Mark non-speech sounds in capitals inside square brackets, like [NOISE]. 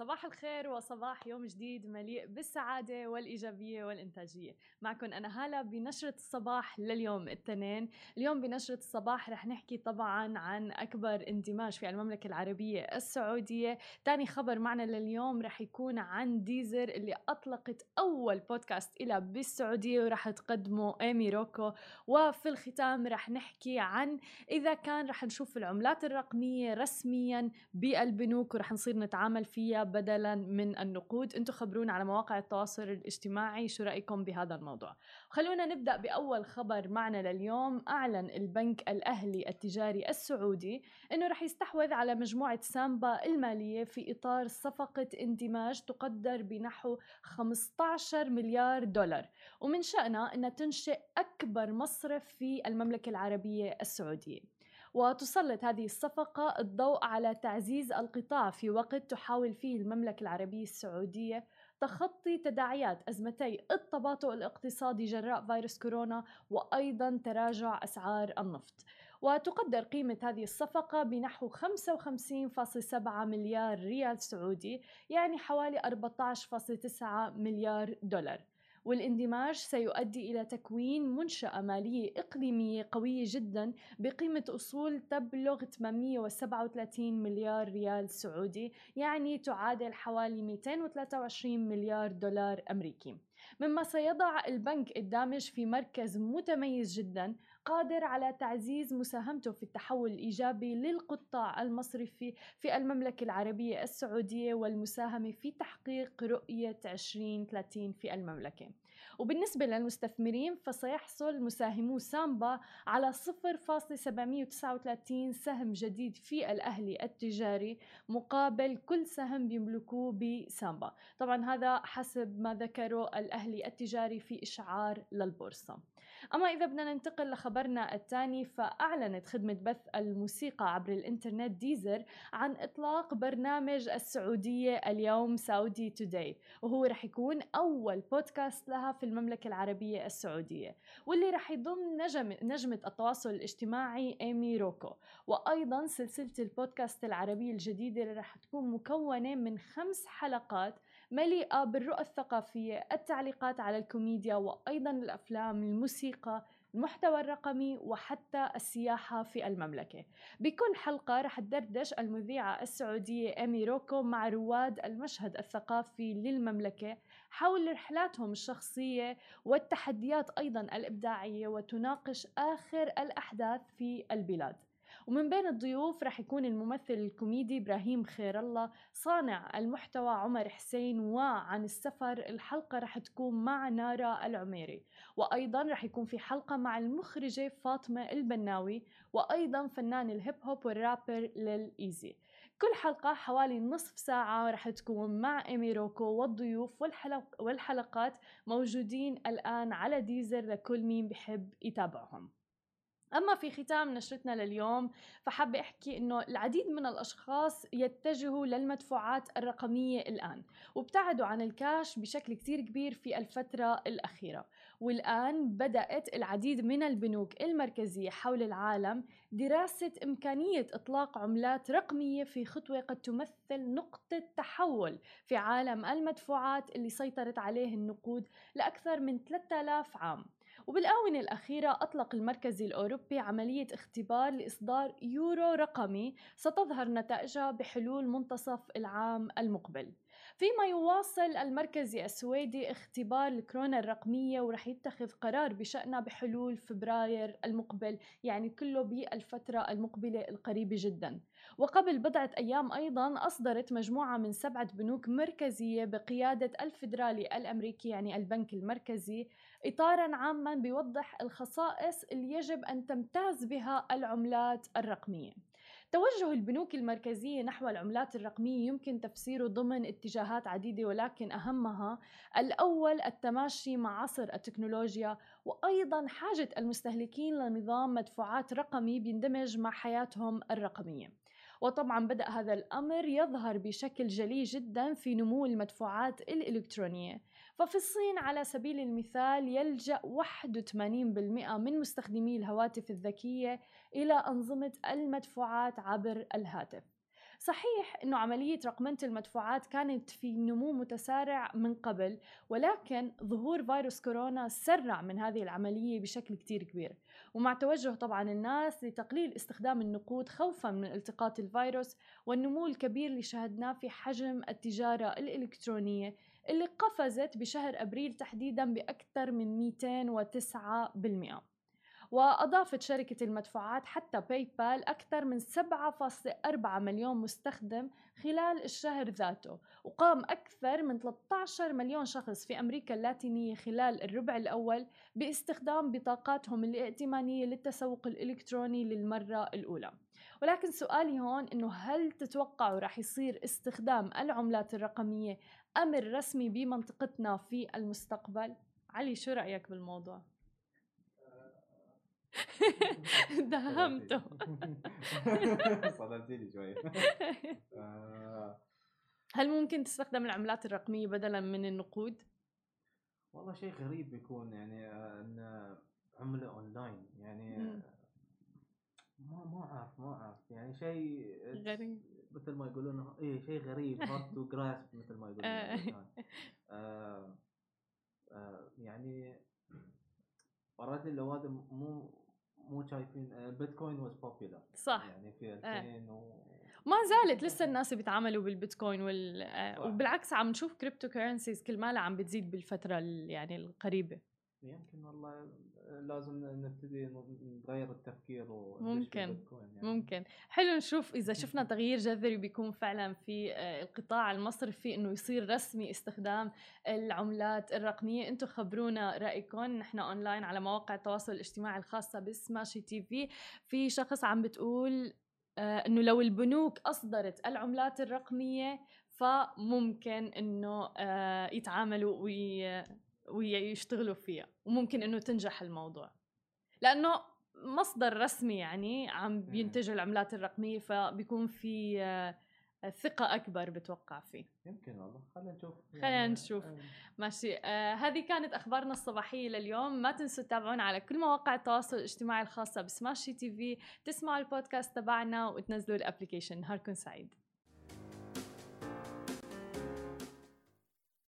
صباح الخير وصباح يوم جديد مليء بالسعادة والإيجابية والإنتاجية. معكم أنا هالة بنشرة الصباح لليوم الاثنين. اليوم بنشرة الصباح رح نحكي طبعا عن أكبر اندماج في المملكة العربية السعودية. تاني خبر معنا لليوم رح يكون عن ديزر اللي أطلقت أول بودكاست إلى بالسعودية ورح تقدمه إيمي روكو. وفي الختام رح نحكي عن إذا كان رح نشوف العملات الرقمية رسميا بالبنوك ورح نصير نتعامل فيها بدلا من النقود. أنتم خبرونا على مواقع التواصل الاجتماعي شو رأيكم بهذا الموضوع. خلونا نبدأ بأول خبر معنا لليوم. أعلن البنك الأهلي التجاري السعودي إنه رح يستحوذ على مجموعة سامبا المالية في إطار صفقة اندماج تقدر بنحو 15 مليار دولار. ومن شأنها أنها تنشئ أكبر مصرف في المملكة العربية السعودية. وتسلط هذه الصفقة الضوء على تعزيز القطاع في وقت تحاول فيه المملكة العربية السعودية تخطي تداعيات أزمتي التباطؤ الاقتصادي جراء فيروس كورونا وأيضا تراجع أسعار النفط. وتقدر قيمة هذه الصفقة بنحو 55.7 مليار ريال سعودي يعني حوالي 14.9 مليار دولار. والاندماج سيؤدي إلى تكوين منشأة مالية إقليمية قوية جدا بقيمة أصول تبلغ 837 مليار ريال سعودي يعني تعادل حوالي 223 مليار دولار أمريكي. مما سيضع البنك الدامج في مركز متميز جدا قادر على تعزيز مساهمته في التحول الإيجابي للقطاع المصرفي في المملكة العربية السعودية والمساهمة في تحقيق رؤية 2030 في المملكة. وبالنسبة للمستثمرين فسيحصل مساهمو سامبا على 0.739 سهم جديد في الأهلي التجاري مقابل كل سهم بيملكوه بسامبا. طبعا هذا حسب ما ذكره الأهلي التجاري في إشعار للبورصة. أما إذا بدنا ننتقل لخبرنا الثاني فأعلنت خدمة بث الموسيقى عبر الإنترنت ديزر عن إطلاق برنامج السعودية اليوم Saudi Today وهو رح يكون أول بودكاست لها في المملكة العربية السعودية واللي رح يضم نجم نجمة التواصل الاجتماعي أيمي روكو. وأيضا سلسلة البودكاست العربية الجديدة اللي رح تكون مكونة من خمس حلقات مليئة بالرؤى الثقافية التعليقات على الكوميديا وأيضا الأفلام الموسيقى المحتوى الرقمي وحتى السياحة في المملكة. بكل حلقة رح تدردش المذيعة السعودية إيمي روكو مع رواد المشهد الثقافي للمملكة حول رحلاتهم الشخصية والتحديات أيضا الإبداعية وتناقش آخر الأحداث في البلاد. ومن بين الضيوف رح يكون الممثل الكوميدي إبراهيم خير الله صانع المحتوى عمر حسين وعن السفر الحلقة رح تكون مع نارا العميري. وأيضا رح يكون في حلقة مع المخرجة فاطمة البناوي وأيضا فنان الهيب هوب والرابر للإيزي كل حلقة حوالي نصف ساعة رح تكون مع إيميروكو والضيوف والحلق والحلقات موجودين الآن على ديزر لكل مين بحب يتابعهم. أما في ختام نشرتنا لليوم فحابة أحكي أنه العديد من الأشخاص يتجهوا للمدفوعات الرقمية الآن وابتعدوا عن الكاش بشكل كتير كبير في الفترة الأخيرة. والآن بدأت العديد من البنوك المركزية حول العالم دراسة إمكانية إطلاق عملات رقمية في خطوة قد تمثل نقطة تحول في عالم المدفوعات اللي سيطرت عليه النقود لأكثر من 3000 عام. وبالآونة الأخيرة أطلق المركز الأوروبي عملية اختبار لإصدار يورو رقمي ستظهر نتائجها بحلول منتصف العام المقبل. فيما يواصل المركزي السويدي اختبار الكورونا الرقمية ورح يتخذ قرار بشأنها بحلول فبراير المقبل يعني كله بالفترة المقبلة القريبة جدا. وقبل بضعة أيام أيضا أصدرت مجموعة من سبعة بنوك مركزية بقيادة الفدرالي الأمريكي يعني البنك المركزي إطارا عاما بيوضح الخصائص اللي يجب أن تمتاز بها العملات الرقمية. توجه البنوك المركزية نحو العملات الرقمية يمكن تفسيره ضمن اتجاهات عديدة ولكن أهمها الأول التماشي مع عصر التكنولوجيا وأيضا حاجة المستهلكين لنظام مدفوعات رقمي بيندمج مع حياتهم الرقمية. وطبعا بدأ هذا الأمر يظهر بشكل جلي جدا في نمو المدفوعات الإلكترونية. ففي الصين على سبيل المثال يلجأ 81% من مستخدمي الهواتف الذكية إلى أنظمة المدفوعات عبر الهاتف. صحيح أنه عملية رقمنة المدفوعات كانت في نمو متسارع من قبل ولكن ظهور فيروس كورونا سرع من هذه العملية بشكل كتير كبير. ومع توجه طبعا الناس لتقليل استخدام النقود خوفا من التقاط الفيروس والنمو الكبير اللي شهدناه في حجم التجارة الإلكترونية اللي قفزت بشهر أبريل تحديدا بأكثر من 209% وأضافت شركة المدفوعات حتى باي بال أكثر من 7.4 مليون مستخدم خلال الشهر ذاته وقام أكثر من 13 مليون شخص في أمريكا اللاتينية خلال الربع الأول باستخدام بطاقاتهم الائتمانية للتسوق الإلكتروني للمرة الأولى ولكن سؤالي هون إنه هل تتوقعوا رح يصير استخدام العملات الرقمية أمر رسمي بمنطقتنا في المستقبل؟ علي شو رأيك بالموضوع؟ [LAUGHS] دهمته [LAUGHS] صدمتني شوي [LAUGHS] آه. هل ممكن تستخدم العملات الرقمية بدلا من النقود؟ والله شيء غريب بيكون يعني آه، إن عملة أونلاين. يعني ما ما أعرف ما أعرف. يعني شيء غريب. مثل ما يقولون إيه شيء غريب. Hard to grasp مثل ما يقولون آه. آه. آه يعني مرات هذا مو مو شايفين البيتكوين was popular صح. يعني في 2000 آه. و ما زالت لسه الناس بيتعاملوا بالبيتكوين وال... آه، وبالعكس عم نشوف cryptocurrencies كل مالها عم بتزيد بالفترة يعني القريبة. يمكن والله لازم نبتدي نغير التفكير ممكن يعني. ممكن. حلو نشوف إذا شفنا تغيير جذري بيكون فعلا في آه، القطاع المصرفي إنه يصير رسمي استخدام العملات الرقمية. أنتم خبرونا رأيكم. نحن أونلاين على مواقع التواصل الاجتماعي الخاصة بسماشي TV. في شخص عم بتقول آه، إنه لو البنوك أصدرت العملات الرقمية فممكن إنه آه، يتعاملوا وي ويشتغلوا فيها وممكن إنه تنجح الموضوع. لأنه مصدر رسمي يعني عم بينتج العملات الرقمية فبيكون في آه، ثقة أكبر بتوقع فيه. يمكن والله. خلينا نشوف. خلينا يعني نشوف. آه. ماشي. آه هذه كانت أخبارنا الصباحية لليوم. ما تنسوا تتابعونا على كل مواقع التواصل الاجتماعي الخاصة بسماشي TV تسمعوا البودكاست تبعنا وتنزلوا ال application نهاركم سعيد.